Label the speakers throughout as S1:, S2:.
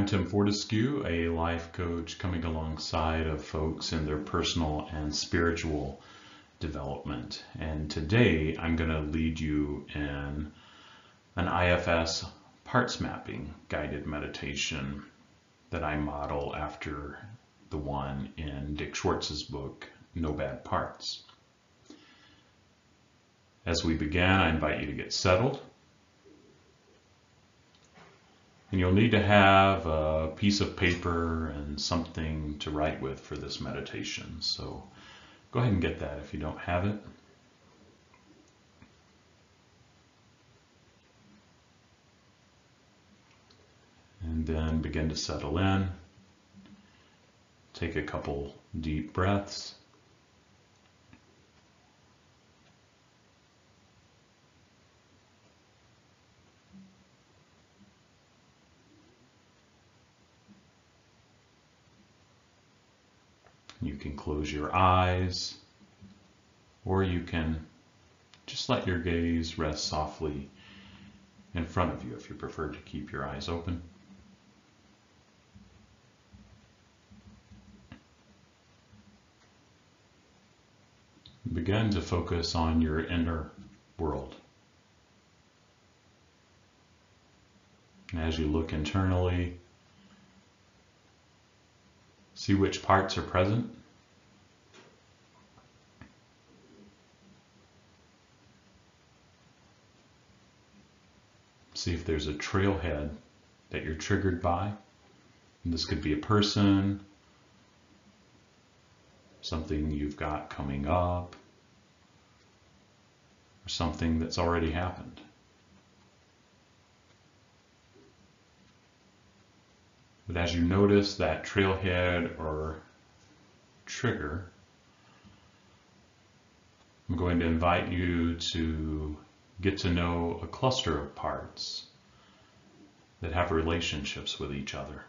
S1: I'm Tim Fortescue, a life coach coming alongside of folks in their personal and spiritual development. And today I'm going to lead you in an IFS parts mapping guided meditation that I model after the one in Dick Schwartz's book, No Bad Parts. As we begin, I invite you to get settled and you'll need to have a piece of paper and something to write with for this meditation. So go ahead and get that if you don't have it. And then begin to settle in. Take a couple deep breaths. You can close your eyes or you can just let your gaze rest softly in front of you if you prefer to keep your eyes open. Begin to focus on your inner world. And As you look internally, See which parts are present. See if there's a trailhead that you're triggered by. And this could be a person, something you've got coming up, or something that's already happened. But as you notice that trailhead or trigger, I'm going to invite you to get to know a cluster of parts that have relationships with each other.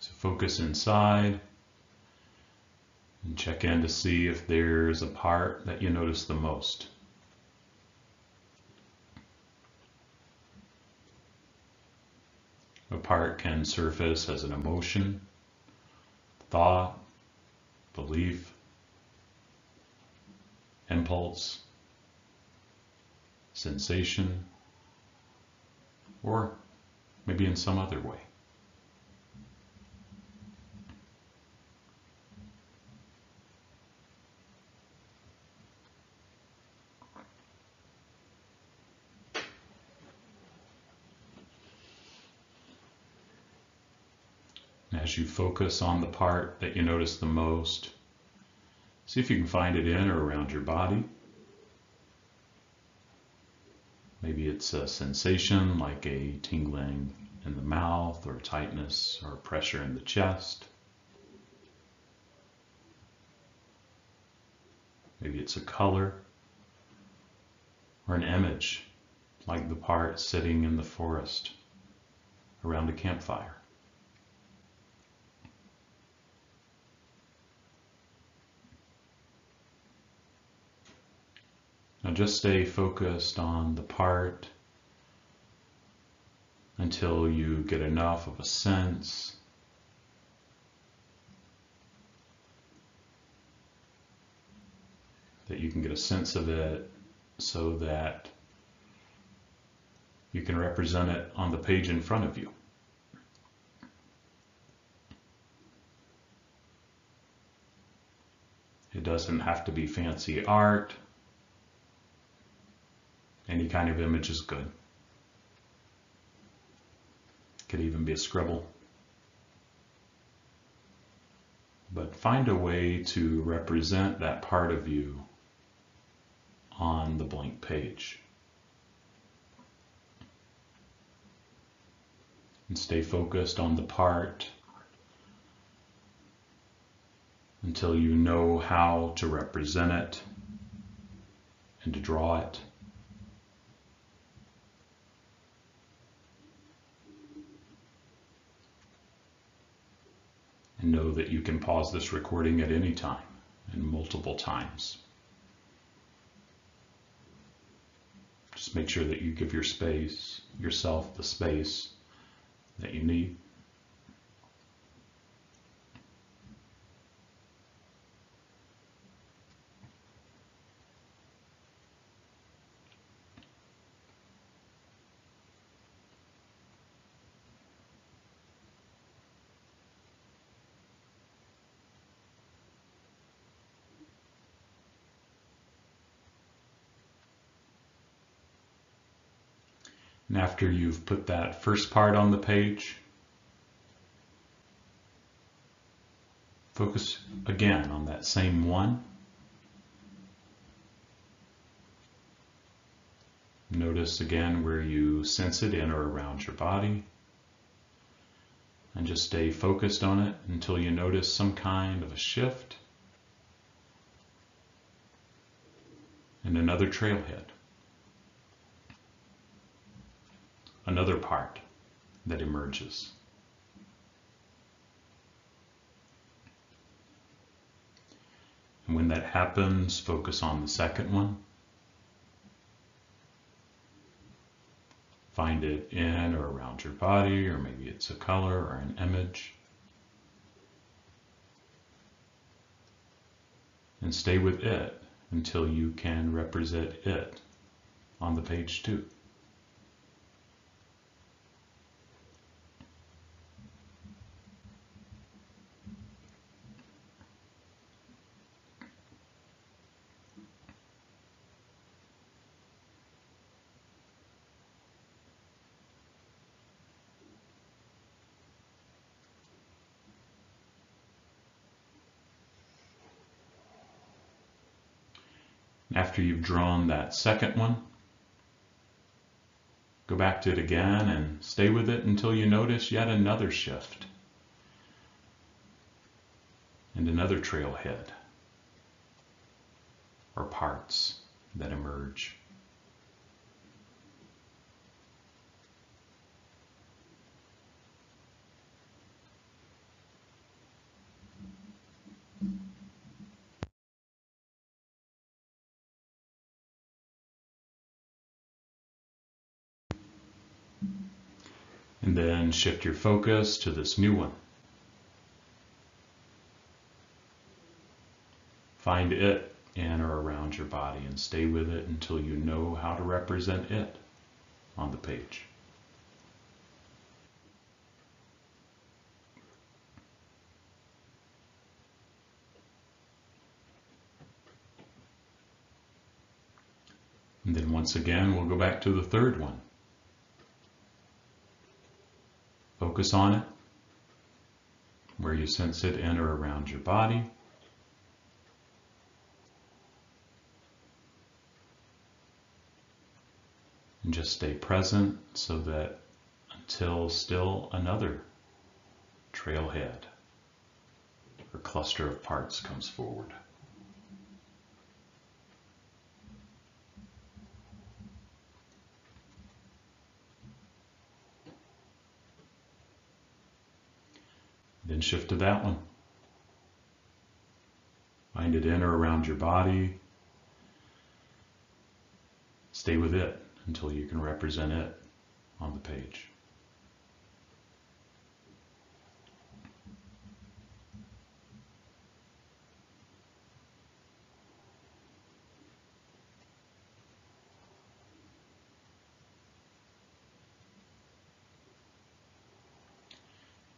S1: So focus inside and check in to see if there's a part that you notice the most. A part can surface as an emotion, thought, belief, impulse, sensation, or maybe in some other way. You focus on the part that you notice the most, see if you can find it in or around your body. Maybe it's a sensation like a tingling in the mouth or tightness or pressure in the chest. Maybe it's a color or an image like the part sitting in the forest around a campfire. Just stay focused on the part until you get enough of a sense that you can get a sense of it so that you can represent it on the page in front of you. It doesn't have to be fancy art. Any kind of image is good. Could even be a scribble. But find a way to represent that part of you on the blank page. And stay focused on the part until you know how to represent it and to draw it. know that you can pause this recording at any time and multiple times. Just make sure that you give your space, yourself the space that you need. And after you've put that first part on the page, focus again on that same one. Notice again where you sense it in or around your body. And just stay focused on it until you notice some kind of a shift and another trailhead. Another part that emerges. And when that happens, focus on the second one. Find it in or around your body, or maybe it's a color or an image. And stay with it until you can represent it on the page too. After you've drawn that second one, go back to it again and stay with it until you notice yet another shift and another trailhead or parts that emerge. And then shift your focus to this new one. Find it in or around your body and stay with it until you know how to represent it on the page. And then once again, we'll go back to the third one. Focus on it, where you sense it in or around your body. And just stay present so that until still another trailhead or cluster of parts comes forward. Then shift to that one. Find it in or around your body. Stay with it until you can represent it on the page.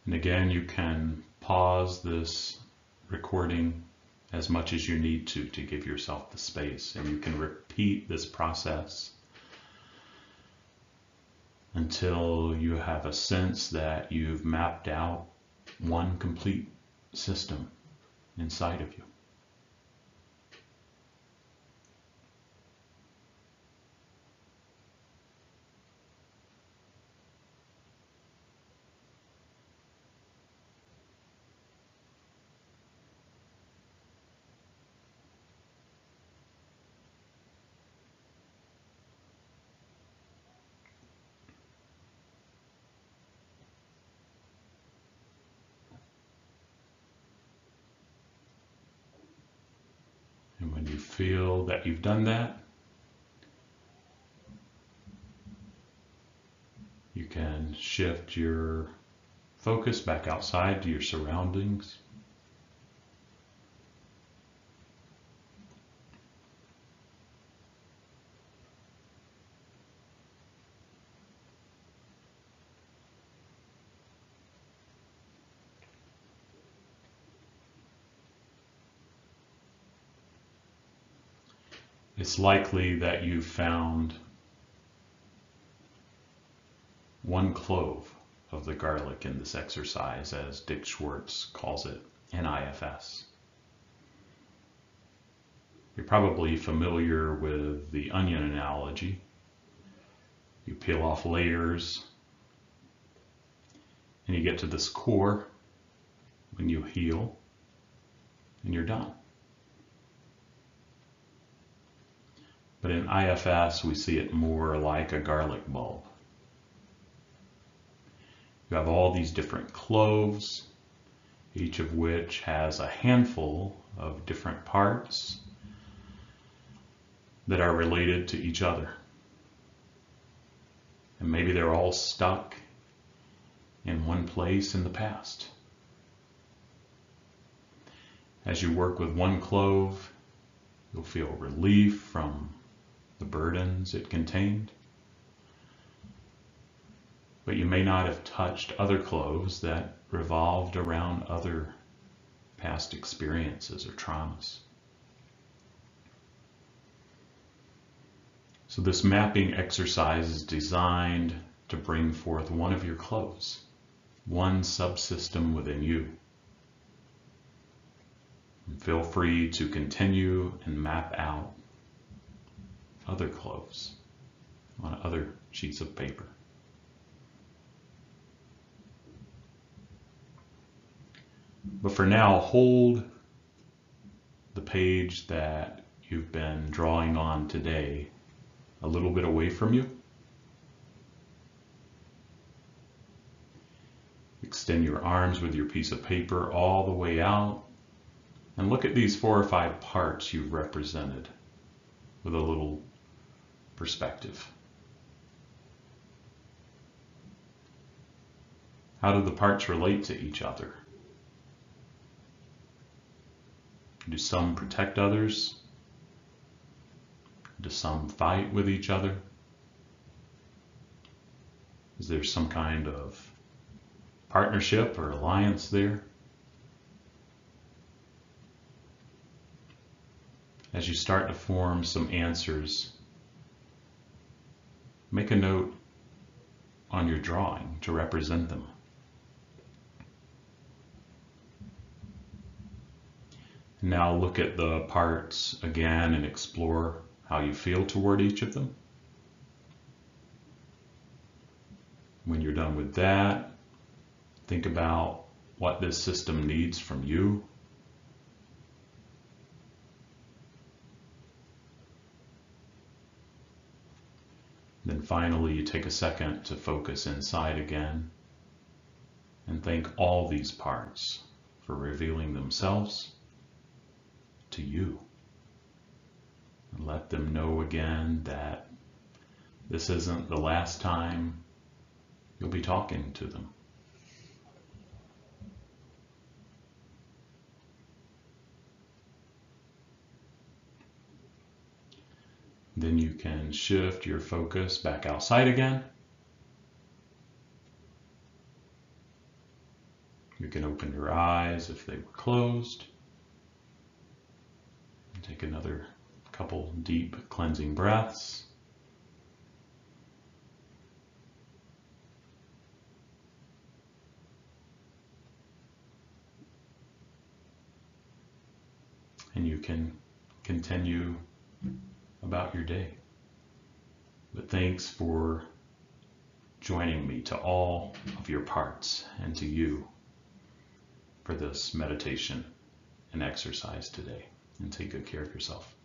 S1: And again, you can pause this recording as much as you need to to give yourself the space and you can repeat this process until you have a sense that you've mapped out one complete system inside of you. you feel that you've done that. You can shift your focus back outside to your surroundings. It's likely that you found one clove of the garlic in this exercise, as Dick Schwartz calls it, NIFS. You're probably familiar with the onion analogy. You peel off layers and you get to this core when you heal and you're done. But in IFS, we see it more like a garlic bulb. You have all these different cloves, each of which has a handful of different parts that are related to each other. And maybe they're all stuck in one place in the past. As you work with one clove, you'll feel relief from the burdens it contained but you may not have touched other cloves that revolved around other past experiences or traumas. So this mapping exercise is designed to bring forth one of your cloves, one subsystem within you. And feel free to continue and map out other cloves on other sheets of paper. But for now, hold the page that you've been drawing on today a little bit away from you. Extend your arms with your piece of paper all the way out and look at these four or five parts you've represented with a little perspective. How do the parts relate to each other? Do some protect others? Do some fight with each other? Is there some kind of partnership or alliance there? As you start to form some answers, make a note on your drawing to represent them. Now look at the parts again and explore how you feel toward each of them. When you're done with that, think about what this system needs from you. Then finally, you take a second to focus inside again and thank all these parts for revealing themselves to you. And let them know again that this isn't the last time you'll be talking to them. Then you can shift your focus back outside again. You can open your eyes if they were closed. Take another couple deep cleansing breaths. And you can continue about your day. But thanks for joining me to all of your parts and to you for this meditation and exercise today and take good care of yourself.